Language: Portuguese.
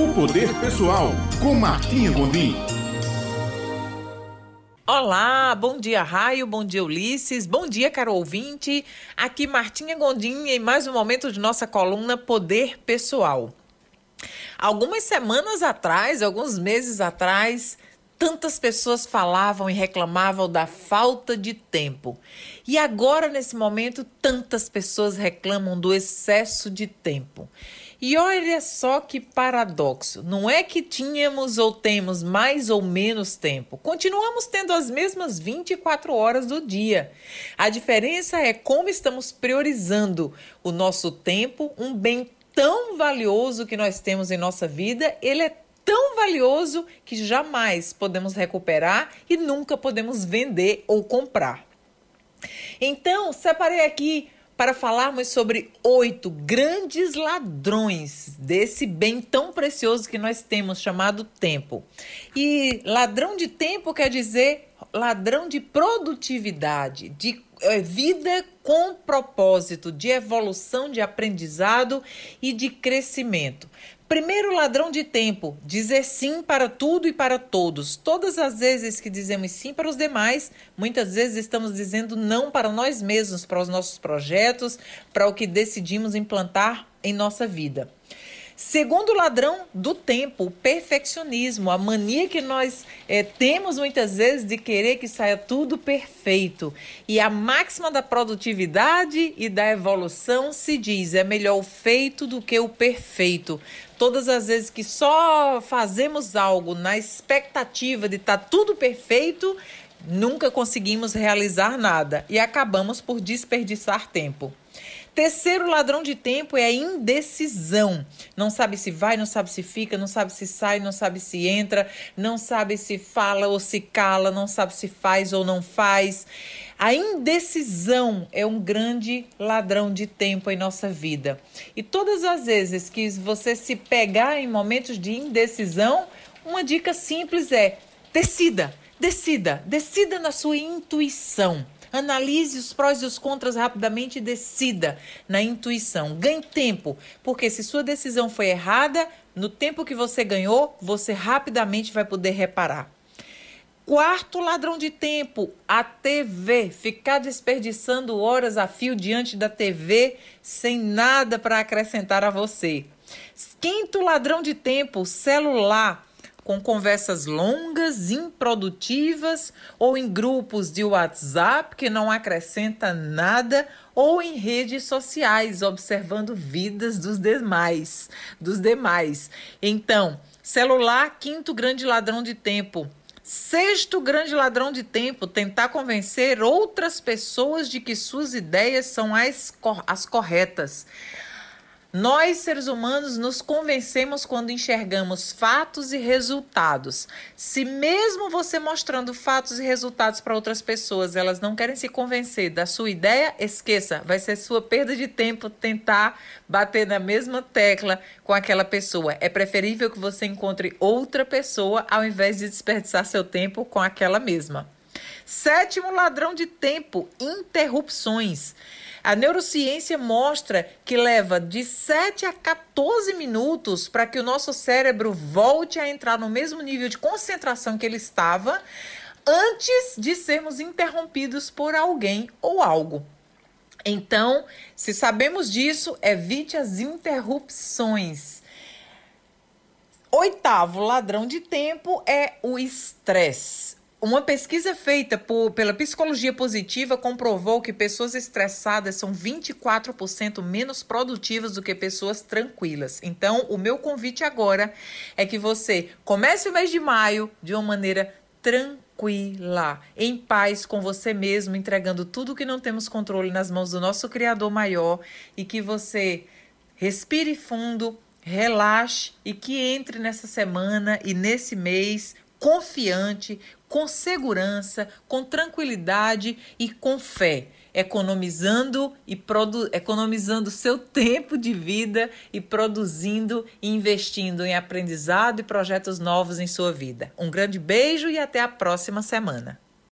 O Poder Pessoal, com Martinha Gondim. Olá, bom dia Raio, bom dia Ulisses, bom dia caro ouvinte. Aqui Martinha Gondim em mais um momento de nossa coluna Poder Pessoal. Algumas semanas atrás, alguns meses atrás, tantas pessoas falavam e reclamavam da falta de tempo. E agora, nesse momento, tantas pessoas reclamam do excesso de tempo. E olha só que paradoxo. Não é que tínhamos ou temos mais ou menos tempo. Continuamos tendo as mesmas 24 horas do dia. A diferença é como estamos priorizando o nosso tempo, um bem tão valioso que nós temos em nossa vida. Ele é tão valioso que jamais podemos recuperar e nunca podemos vender ou comprar. Então, separei aqui para falarmos sobre oito grandes ladrões desse bem tão precioso que nós temos, chamado tempo. E ladrão de tempo quer dizer ladrão de produtividade, de é, vida com propósito, de evolução, de aprendizado e de crescimento. Primeiro ladrão de tempo, dizer sim para tudo e para todos. Todas as vezes que dizemos sim para os demais, muitas vezes estamos dizendo não para nós mesmos, para os nossos projetos, para o que decidimos implantar em nossa vida. Segundo ladrão do tempo, o perfeccionismo, a mania que nós é, temos muitas vezes de querer que saia tudo perfeito. E a máxima da produtividade e da evolução se diz: é melhor o feito do que o perfeito. Todas as vezes que só fazemos algo na expectativa de estar tá tudo perfeito, nunca conseguimos realizar nada e acabamos por desperdiçar tempo. Terceiro ladrão de tempo é a indecisão. Não sabe se vai, não sabe se fica, não sabe se sai, não sabe se entra, não sabe se fala ou se cala, não sabe se faz ou não faz. A indecisão é um grande ladrão de tempo em nossa vida. E todas as vezes que você se pegar em momentos de indecisão, uma dica simples é: decida, decida, decida na sua intuição. Analise os prós e os contras rapidamente e decida na intuição. Ganhe tempo, porque se sua decisão foi errada, no tempo que você ganhou, você rapidamente vai poder reparar. Quarto ladrão de tempo, a TV. Ficar desperdiçando horas a fio diante da TV sem nada para acrescentar a você. Quinto ladrão de tempo, celular com conversas longas, improdutivas, ou em grupos de WhatsApp que não acrescenta nada, ou em redes sociais, observando vidas dos demais, dos demais. Então, celular, quinto grande ladrão de tempo. Sexto grande ladrão de tempo, tentar convencer outras pessoas de que suas ideias são as, as corretas. Nós, seres humanos, nos convencemos quando enxergamos fatos e resultados. Se mesmo você mostrando fatos e resultados para outras pessoas, elas não querem se convencer da sua ideia, esqueça, vai ser sua perda de tempo tentar bater na mesma tecla com aquela pessoa. É preferível que você encontre outra pessoa ao invés de desperdiçar seu tempo com aquela mesma. Sétimo ladrão de tempo, interrupções. A neurociência mostra que leva de 7 a 14 minutos para que o nosso cérebro volte a entrar no mesmo nível de concentração que ele estava antes de sermos interrompidos por alguém ou algo. Então, se sabemos disso, evite as interrupções. Oitavo ladrão de tempo é o estresse. Uma pesquisa feita por, pela psicologia positiva comprovou que pessoas estressadas são 24% menos produtivas do que pessoas tranquilas. Então, o meu convite agora é que você comece o mês de maio de uma maneira tranquila, em paz com você mesmo, entregando tudo que não temos controle nas mãos do nosso Criador maior e que você respire fundo, relaxe e que entre nessa semana e nesse mês confiante, com segurança, com tranquilidade e com fé, economizando e produ economizando seu tempo de vida e produzindo e investindo em aprendizado e projetos novos em sua vida. Um grande beijo e até a próxima semana.